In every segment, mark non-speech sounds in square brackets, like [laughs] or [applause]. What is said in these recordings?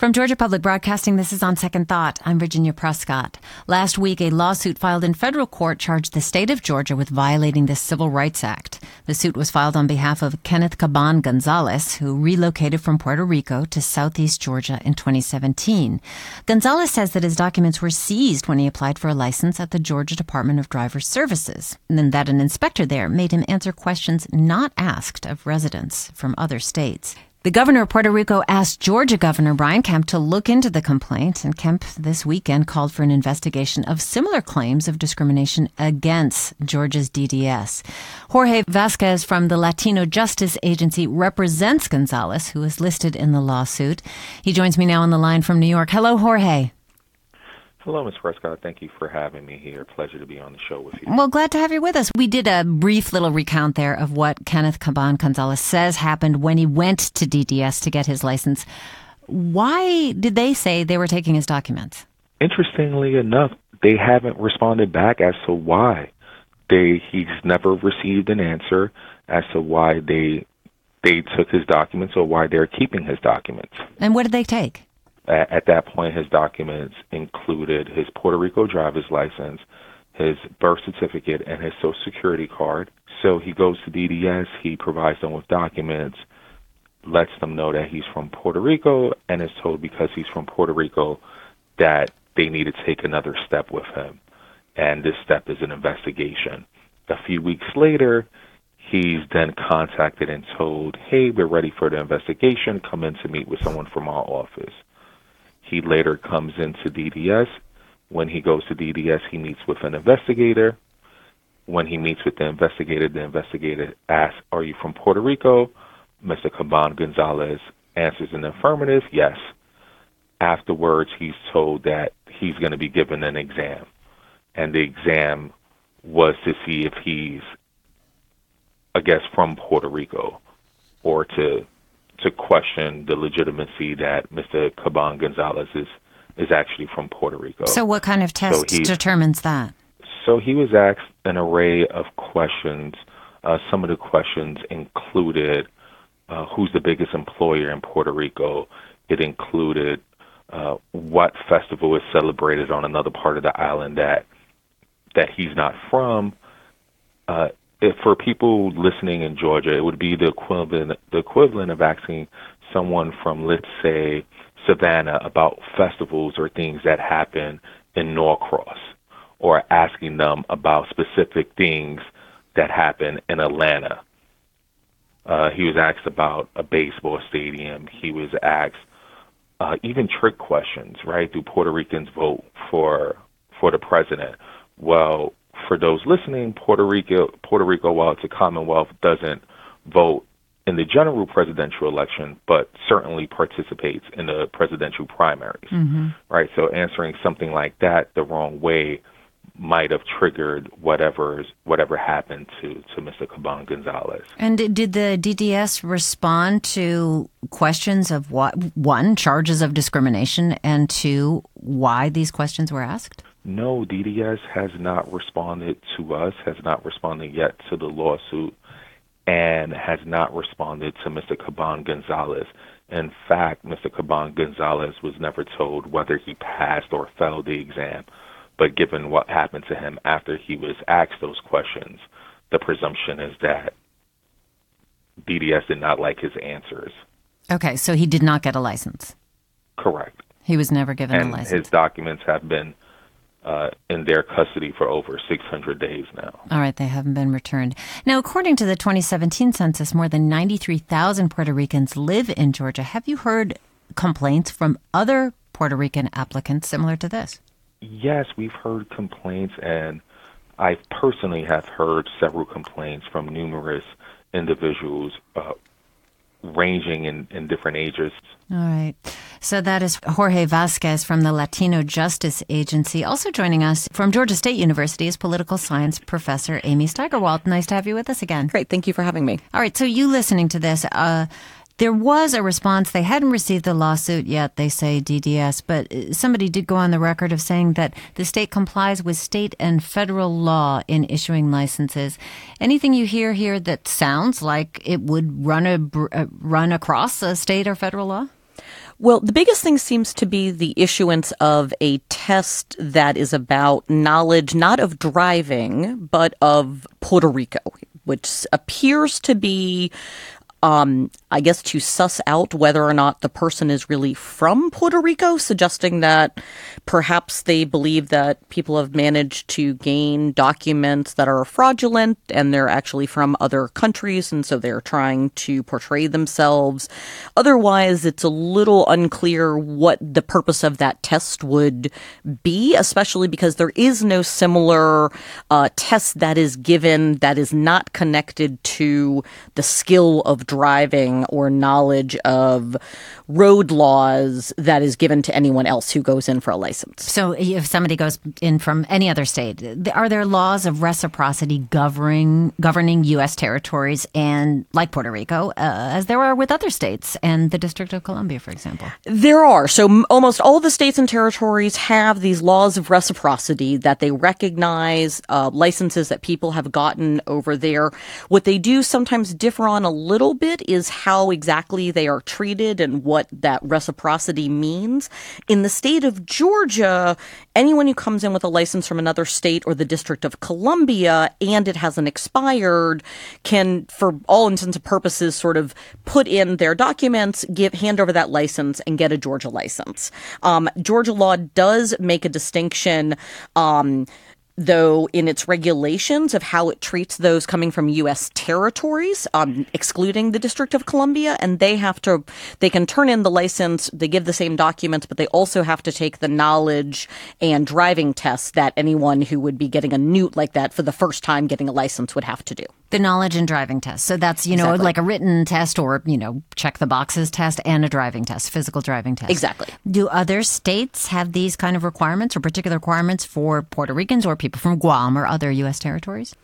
From Georgia Public Broadcasting, this is On Second Thought. I'm Virginia Prescott. Last week, a lawsuit filed in federal court charged the state of Georgia with violating the Civil Rights Act. The suit was filed on behalf of Kenneth Caban Gonzalez, who relocated from Puerto Rico to southeast Georgia in 2017. Gonzalez says that his documents were seized when he applied for a license at the Georgia Department of Driver Services, and that an inspector there made him answer questions not asked of residents from other states. The governor of Puerto Rico asked Georgia Governor Brian Kemp to look into the complaint, and Kemp this weekend called for an investigation of similar claims of discrimination against Georgia's DDS. Jorge Vasquez from the Latino Justice Agency represents Gonzalez, who is listed in the lawsuit. He joins me now on the line from New York. Hello, Jorge. Hello, Ms. Prescott. Thank you for having me here. Pleasure to be on the show with you. Well, glad to have you with us. We did a brief little recount there of what Kenneth Caban Gonzalez says happened when he went to DDS to get his license. Why did they say they were taking his documents? Interestingly enough, they haven't responded back as to why. They he's never received an answer as to why they they took his documents or why they're keeping his documents. And what did they take? At that point, his documents included his Puerto Rico driver's license, his birth certificate, and his Social Security card. So he goes to DDS, he provides them with documents, lets them know that he's from Puerto Rico, and is told because he's from Puerto Rico that they need to take another step with him. And this step is an investigation. A few weeks later, he's then contacted and told, hey, we're ready for the investigation. Come in to meet with someone from our office. He later comes into DDS. When he goes to DDS, he meets with an investigator. When he meets with the investigator, the investigator asks, Are you from Puerto Rico? Mr. Caban Gonzalez answers in the affirmative, yes. Afterwards, he's told that he's going to be given an exam. And the exam was to see if he's, I guess, from Puerto Rico or to to question the legitimacy that Mr. Caban Gonzalez is is actually from Puerto Rico. So, what kind of test so determines that? So he was asked an array of questions. Uh, some of the questions included uh, who's the biggest employer in Puerto Rico. It included uh, what festival is celebrated on another part of the island that that he's not from. For people listening in Georgia, it would be the equivalent the equivalent of asking someone from let's say Savannah about festivals or things that happen in Norcross, or asking them about specific things that happen in Atlanta. Uh, he was asked about a baseball stadium. He was asked uh, even trick questions, right? Do Puerto Ricans vote for for the president? Well, for those listening, Puerto Rico, Puerto Rico, while it's a commonwealth, doesn't vote in the general presidential election, but certainly participates in the presidential primaries. Mm-hmm. Right. So answering something like that the wrong way might have triggered whatever whatever happened to to Mr. Caban Gonzalez. And did the DDS respond to questions of what one charges of discrimination and two why these questions were asked? No, DDS has not responded to us, has not responded yet to the lawsuit, and has not responded to Mr. Caban Gonzalez. In fact, Mr. Caban Gonzalez was never told whether he passed or failed the exam. But given what happened to him after he was asked those questions, the presumption is that DDS did not like his answers. Okay, so he did not get a license. Correct. He was never given and a license. His documents have been uh, in their custody for over 600 days now. All right, they haven't been returned. Now, according to the 2017 census, more than 93,000 Puerto Ricans live in Georgia. Have you heard complaints from other Puerto Rican applicants similar to this? Yes, we've heard complaints, and I personally have heard several complaints from numerous individuals uh, ranging in, in different ages. All right. So that is Jorge Vasquez from the Latino Justice Agency. Also joining us from Georgia State University is political science professor Amy Steigerwalt. Nice to have you with us again. Great. Thank you for having me. All right. So you listening to this, uh, there was a response. They hadn't received the lawsuit yet, they say DDS, but uh, somebody did go on the record of saying that the state complies with state and federal law in issuing licenses. Anything you hear here that sounds like it would run a, uh, run across a state or federal law? Well, the biggest thing seems to be the issuance of a test that is about knowledge not of driving, but of Puerto Rico, which appears to be um, I guess to suss out whether or not the person is really from Puerto Rico, suggesting that perhaps they believe that people have managed to gain documents that are fraudulent and they're actually from other countries, and so they're trying to portray themselves. Otherwise, it's a little unclear what the purpose of that test would be, especially because there is no similar uh, test that is given that is not connected to the skill of driving or knowledge of road laws that is given to anyone else who goes in for a license. So if somebody goes in from any other state, are there laws of reciprocity governing governing U.S. territories and like Puerto Rico, uh, as there are with other states and the District of Columbia, for example? There are. So m- almost all the states and territories have these laws of reciprocity that they recognize uh, licenses that people have gotten over there. What they do sometimes differ on a little bit is how exactly they are treated and what that reciprocity means. In the state of Georgia, anyone who comes in with a license from another state or the District of Columbia and it hasn't expired can, for all intents and purposes, sort of put in their documents, give hand over that license, and get a Georgia license. Um, Georgia law does make a distinction. Um, though, in its regulations of how it treats those coming from U.S. territories, um, excluding the District of Columbia, and they have to, they can turn in the license, they give the same documents, but they also have to take the knowledge and driving tests that anyone who would be getting a newt like that for the first time getting a license would have to do. The knowledge and driving test. So that's, you know, Exactly. like a written test or, you know, check the boxes test and a driving test, physical driving test. Exactly. Do other states have these kind of requirements or particular requirements for Puerto Ricans or people from Guam or other U.S. territories?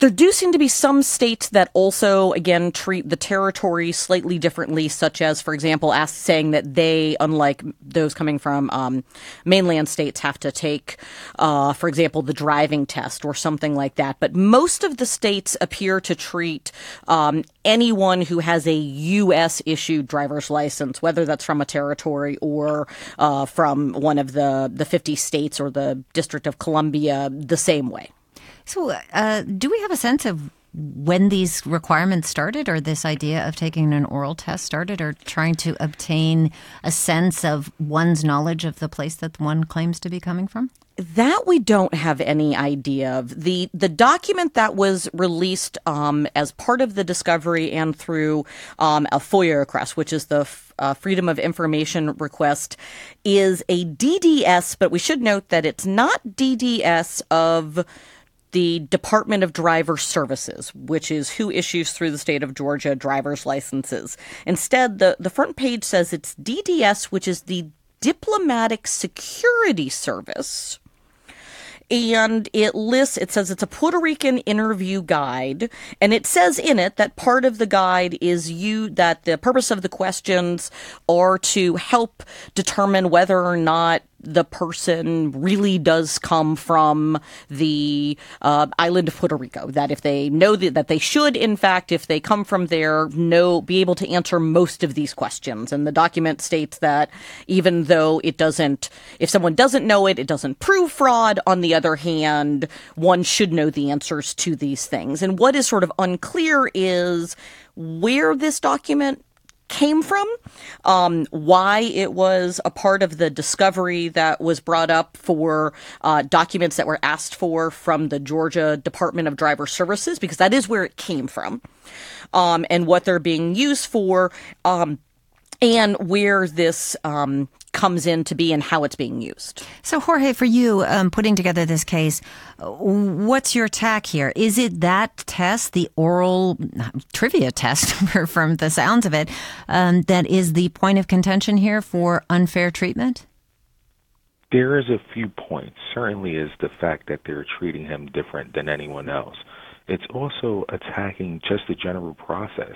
There do seem to be some states that also, again, treat the territory slightly differently, such as, for example, ask, saying that they, unlike those coming from um, mainland states, have to take, uh, for example, the driving test or something like that. But most of the states appear to treat um, anyone who has a U.S. issued driver's license, whether that's from a territory or uh, from one of the, the 50 states or the District of Columbia, the same way. So, uh, do we have a sense of when these requirements started, or this idea of taking an oral test started, or trying to obtain a sense of one's knowledge of the place that one claims to be coming from? That we don't have any idea of. The the document that was released um, as part of the discovery and through um, a FOIA request, which is the f- uh, Freedom of Information request, is a DDS, but we should note that it's not DDS of the Department of Driver Services, which is who issues through the state of Georgia driver's licenses. Instead, the, the front page says it's DDS, which is the Diplomatic Security Service and it lists it says it's a Puerto Rican interview guide and it says in it that part of the guide is you that the purpose of the questions are to help determine whether or not the person really does come from the uh, island of Puerto Rico. That if they know that, that they should, in fact, if they come from there, know be able to answer most of these questions. And the document states that even though it doesn't, if someone doesn't know it, it doesn't prove fraud. On the other hand, one should know the answers to these things. And what is sort of unclear is where this document came from, um, why it was a part of the discovery that was brought up for uh, documents that were asked for from the Georgia Department of Driver Services, because that is where it came from, um, and what they're being used for. Um, and where this um, comes in to be and how it's being used. So, Jorge, for you, um, putting together this case, uh, what's your tack here? Is it that test, the oral trivia test, [laughs] from the sounds of it, um, that is the point of contention here for unfair treatment? There is a few points. Certainly is the fact that they're treating him different than anyone else. It's also attacking just the general process.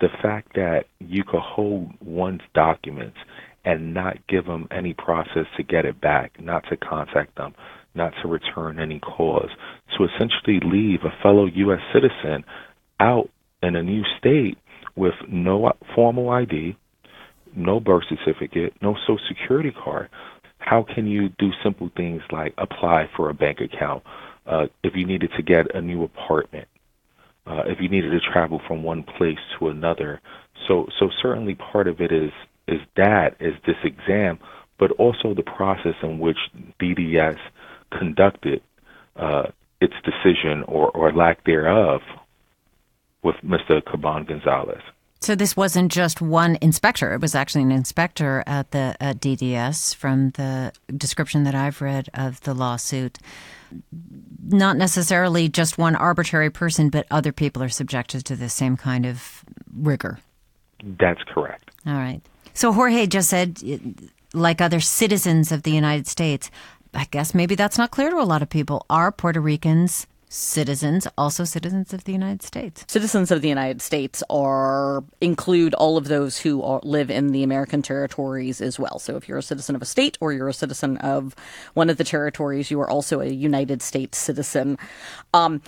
The fact that you could hold one's documents and not give them any process to get it back, not to contact them, not to return any calls, to essentially leave a fellow U.S. citizen out in a new state with no formal ID, no birth certificate, no social security card. How can you do simple things like apply for a bank account? Uh, if you needed to get a new apartment, uh, if you needed to travel from one place to another. So, so certainly part of it is is that is this exam, but also the process in which DDS conducted uh, its decision or, or lack thereof with Mr. Caban Gonzalez. So this wasn't just one inspector; it was actually an inspector at the at DDS. From the description that I've read of the lawsuit, not necessarily just one arbitrary person, but other people are subjected to the same kind of rigor. That's correct. All right. So Jorge just said, like other citizens of the United States, I guess maybe that's not clear to a lot of people. Are Puerto Ricans citizens also citizens of the United States? Citizens of the United States are include all of those who are, live in the American territories as well. So if you're a citizen of a state or you're a citizen of one of the territories, you are also a United States citizen. Um,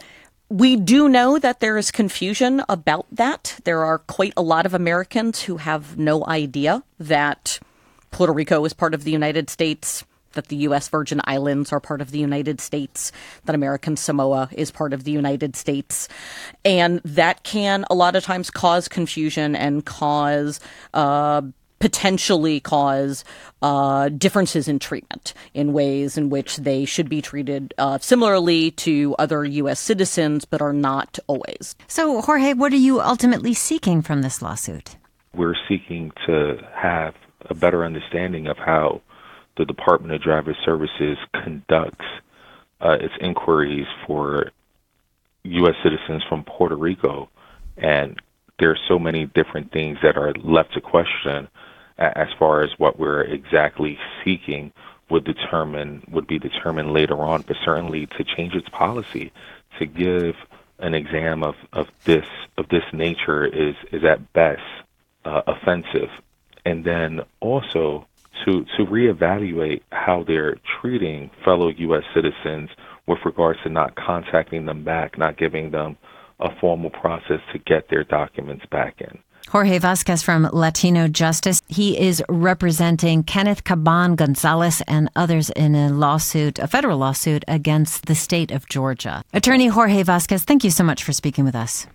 we do know that there is confusion about that. There are quite a lot of Americans who have no idea that Puerto Rico is part of the United States that the U.S. Virgin Islands are part of the United States, that American Samoa is part of the United States. And that can a lot of times cause confusion and cause, uh, potentially cause uh, differences in treatment in ways in which they should be treated uh, similarly to other U.S. citizens, but are not always. So, Jorge, what are you ultimately seeking from this lawsuit? We're seeking to have a better understanding of how the Department of Driver Services conducts uh, its inquiries for U.S. citizens from Puerto Rico, and there are so many different things that are left to question as far as what we're exactly seeking would determine would be determined later on, but certainly to change its policy to give an exam of, of this of this nature is is at best uh, offensive, and then also to to reevaluate how they're treating fellow U.S. citizens with regards to not contacting them back, not giving them a formal process to get their documents back in. Jorge Vasquez from Latino Justice. He is representing Kenneth Caban Gonzalez and others in a lawsuit, a federal lawsuit against the state of Georgia. Attorney Jorge Vasquez, thank you so much for speaking with us.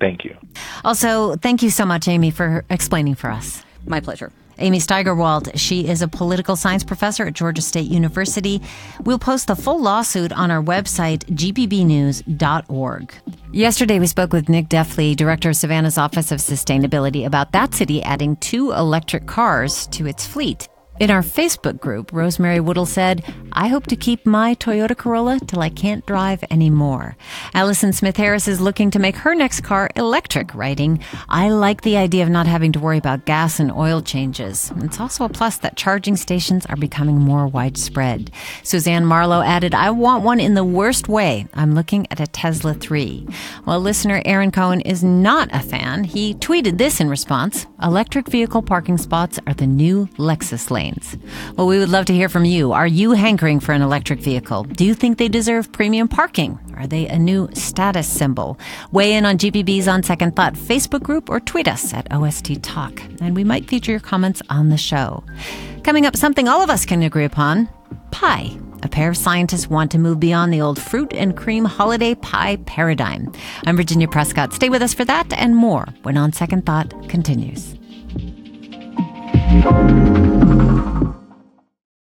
Thank you. Also, thank you so much, Amy, for explaining for us. My pleasure. Amy Steigerwalt. She is a political science professor at Georgia State University. We'll post the full lawsuit on our website, gpbnews.org. Yesterday, we spoke with Nick Deffley, director of Savannah's Office of Sustainability, about that city adding two electric cars to its fleet. In our Facebook group, Rosemary Woodall said, I hope to keep my Toyota Corolla till I can't drive anymore. Allison Smith Harris is looking to make her next car electric, writing, I like the idea of not having to worry about gas and oil changes. It's also a plus that charging stations are becoming more widespread. Suzanne Marlowe added, I want one in the worst way. I'm looking at a Tesla 3. Well, listener Aaron Cohen is not a fan. He tweeted this in response Electric vehicle parking spots are the new Lexus lane Well, we would love to hear from you. Are you hankering for an electric vehicle? Do you think they deserve premium parking? Are they a new status symbol? Weigh in on GPB's On Second Thought Facebook group or tweet us at OST Talk, and we might feature your comments on the show. Coming up, something all of us can agree upon pie. A pair of scientists want to move beyond the old fruit and cream holiday pie paradigm. I'm Virginia Prescott. Stay with us for that and more when On Second Thought continues.